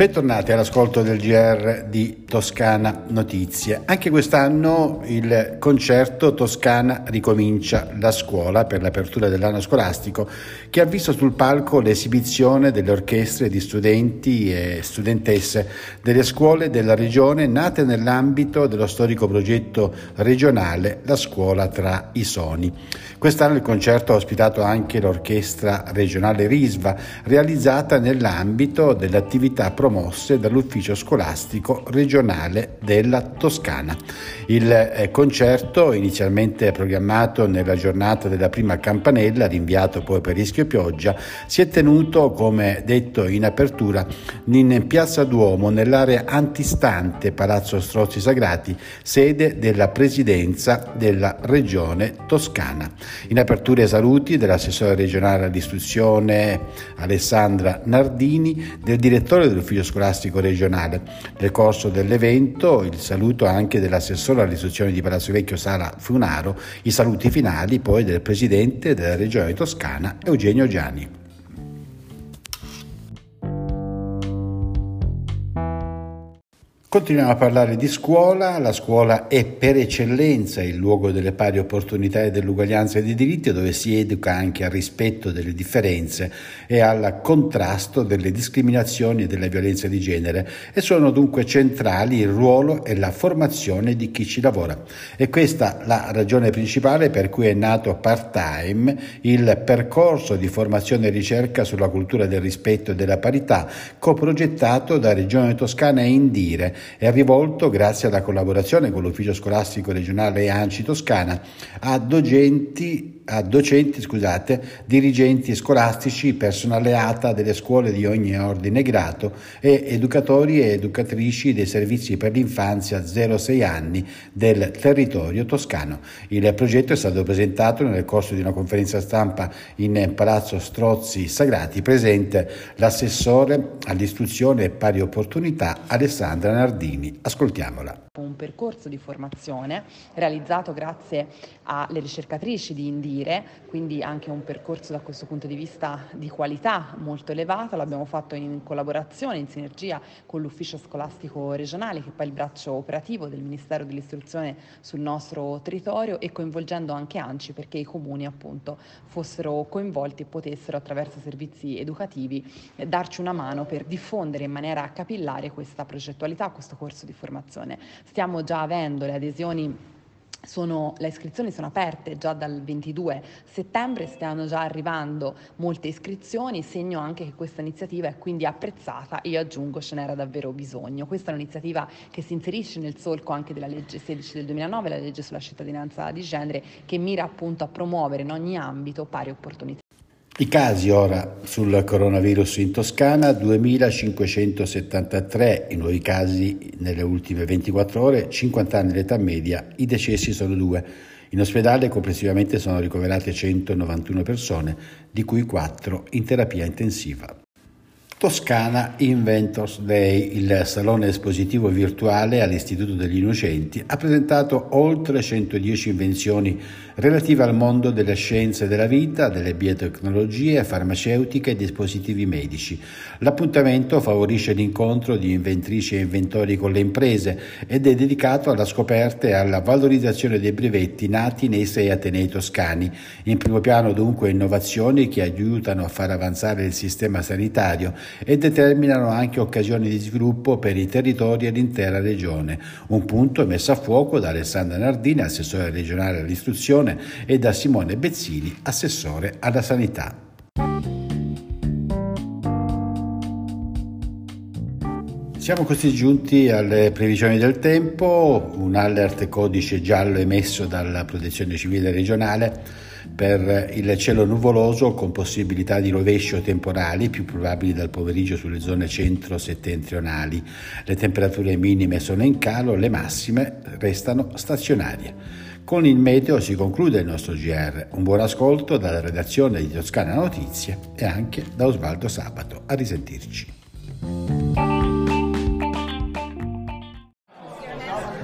Bentornati all'ascolto del GR di Toscana Notizie. Anche quest'anno il concerto Toscana ricomincia la scuola per l'apertura dell'anno scolastico che ha visto sul palco l'esibizione delle orchestre di studenti e studentesse delle scuole della regione nate nell'ambito dello storico progetto regionale La scuola tra i soni. Quest'anno il concerto ha ospitato anche l'orchestra regionale Risva realizzata nell'ambito dell'attività promossa promosse dall'ufficio scolastico regionale della Toscana. Il eh, concerto, inizialmente programmato nella giornata della prima campanella, rinviato poi per rischio pioggia, si è tenuto, come detto in apertura, in Piazza Duomo, nell'area antistante Palazzo Strozzi Sagrati, sede della presidenza della regione toscana. In apertura i saluti dell'assessore regionale all'istruzione Alessandra Nardini, del direttore dell'ufficio Consiglio Scolastico Regionale. Nel corso dell'evento il saluto anche dell'assessore all'istruzione di Palazzo Vecchio Sala Funaro, i saluti finali poi del Presidente della Regione Toscana Eugenio Gianni. Continuiamo a parlare di scuola, la scuola è per eccellenza il luogo delle pari opportunità e dell'uguaglianza dei diritti dove si educa anche al rispetto delle differenze e al contrasto delle discriminazioni e delle violenze di genere e sono dunque centrali il ruolo e la formazione di chi ci lavora. E questa la ragione principale per cui è nato part-time il percorso di formazione e ricerca sulla cultura del rispetto e della parità coprogettato da Regione Toscana e Indire è rivolto, grazie alla collaborazione con l'Ufficio Scolastico Regionale ANCI Toscana, a docenti a docenti, scusate, dirigenti scolastici, personale ATA delle scuole di ogni ordine e grado e educatori e educatrici dei servizi per l'infanzia 0-6 anni del territorio toscano. Il progetto è stato presentato nel corso di una conferenza stampa in Palazzo Strozzi Sagrati, presente l'assessore all'istruzione e pari opportunità Alessandra Nardini. Ascoltiamola un percorso di formazione realizzato grazie alle ricercatrici di Indire, quindi anche un percorso da questo punto di vista di qualità molto elevato, l'abbiamo fatto in collaborazione, in sinergia con l'ufficio scolastico regionale che è poi il braccio operativo del Ministero dell'Istruzione sul nostro territorio e coinvolgendo anche ANCI perché i comuni appunto fossero coinvolti e potessero attraverso servizi educativi darci una mano per diffondere in maniera capillare questa progettualità, questo corso di formazione stiamo già avendo le adesioni sono, le iscrizioni sono aperte già dal 22 settembre, stanno già arrivando molte iscrizioni, segno anche che questa iniziativa è quindi apprezzata e io aggiungo ce n'era davvero bisogno. Questa è un'iniziativa che si inserisce nel solco anche della legge 16 del 2009, la legge sulla cittadinanza di genere, che mira appunto a promuovere in ogni ambito pari opportunità. I casi ora sul coronavirus in Toscana, 2573 i nuovi casi nelle ultime 24 ore, 50 anni l'età media, i decessi sono due. In ospedale complessivamente sono ricoverate 191 persone, di cui 4 in terapia intensiva. Toscana Inventors Day, il salone espositivo virtuale all'Istituto degli Innocenti, ha presentato oltre 110 invenzioni relative al mondo delle scienze della vita, delle biotecnologie, farmaceutiche e dispositivi medici. L'appuntamento favorisce l'incontro di inventrici e inventori con le imprese ed è dedicato alla scoperta e alla valorizzazione dei brevetti nati nei sei atenei toscani. In primo piano dunque innovazioni che aiutano a far avanzare il sistema sanitario e determinano anche occasioni di sviluppo per i territori e l'intera regione. Un punto messo a fuoco da Alessandra Nardini, assessore regionale all'istruzione, e da Simone Bezzini, assessore alla sanità. Siamo così giunti alle previsioni del tempo, un alert codice giallo emesso dalla Protezione Civile regionale per il cielo nuvoloso con possibilità di rovescio temporali più probabili dal pomeriggio sulle zone centro-settentrionali. Le temperature minime sono in calo, le massime restano stazionarie. Con il meteo si conclude il nostro GR. Un buon ascolto dalla redazione di Toscana Notizie e anche da Osvaldo Sabato. A risentirci.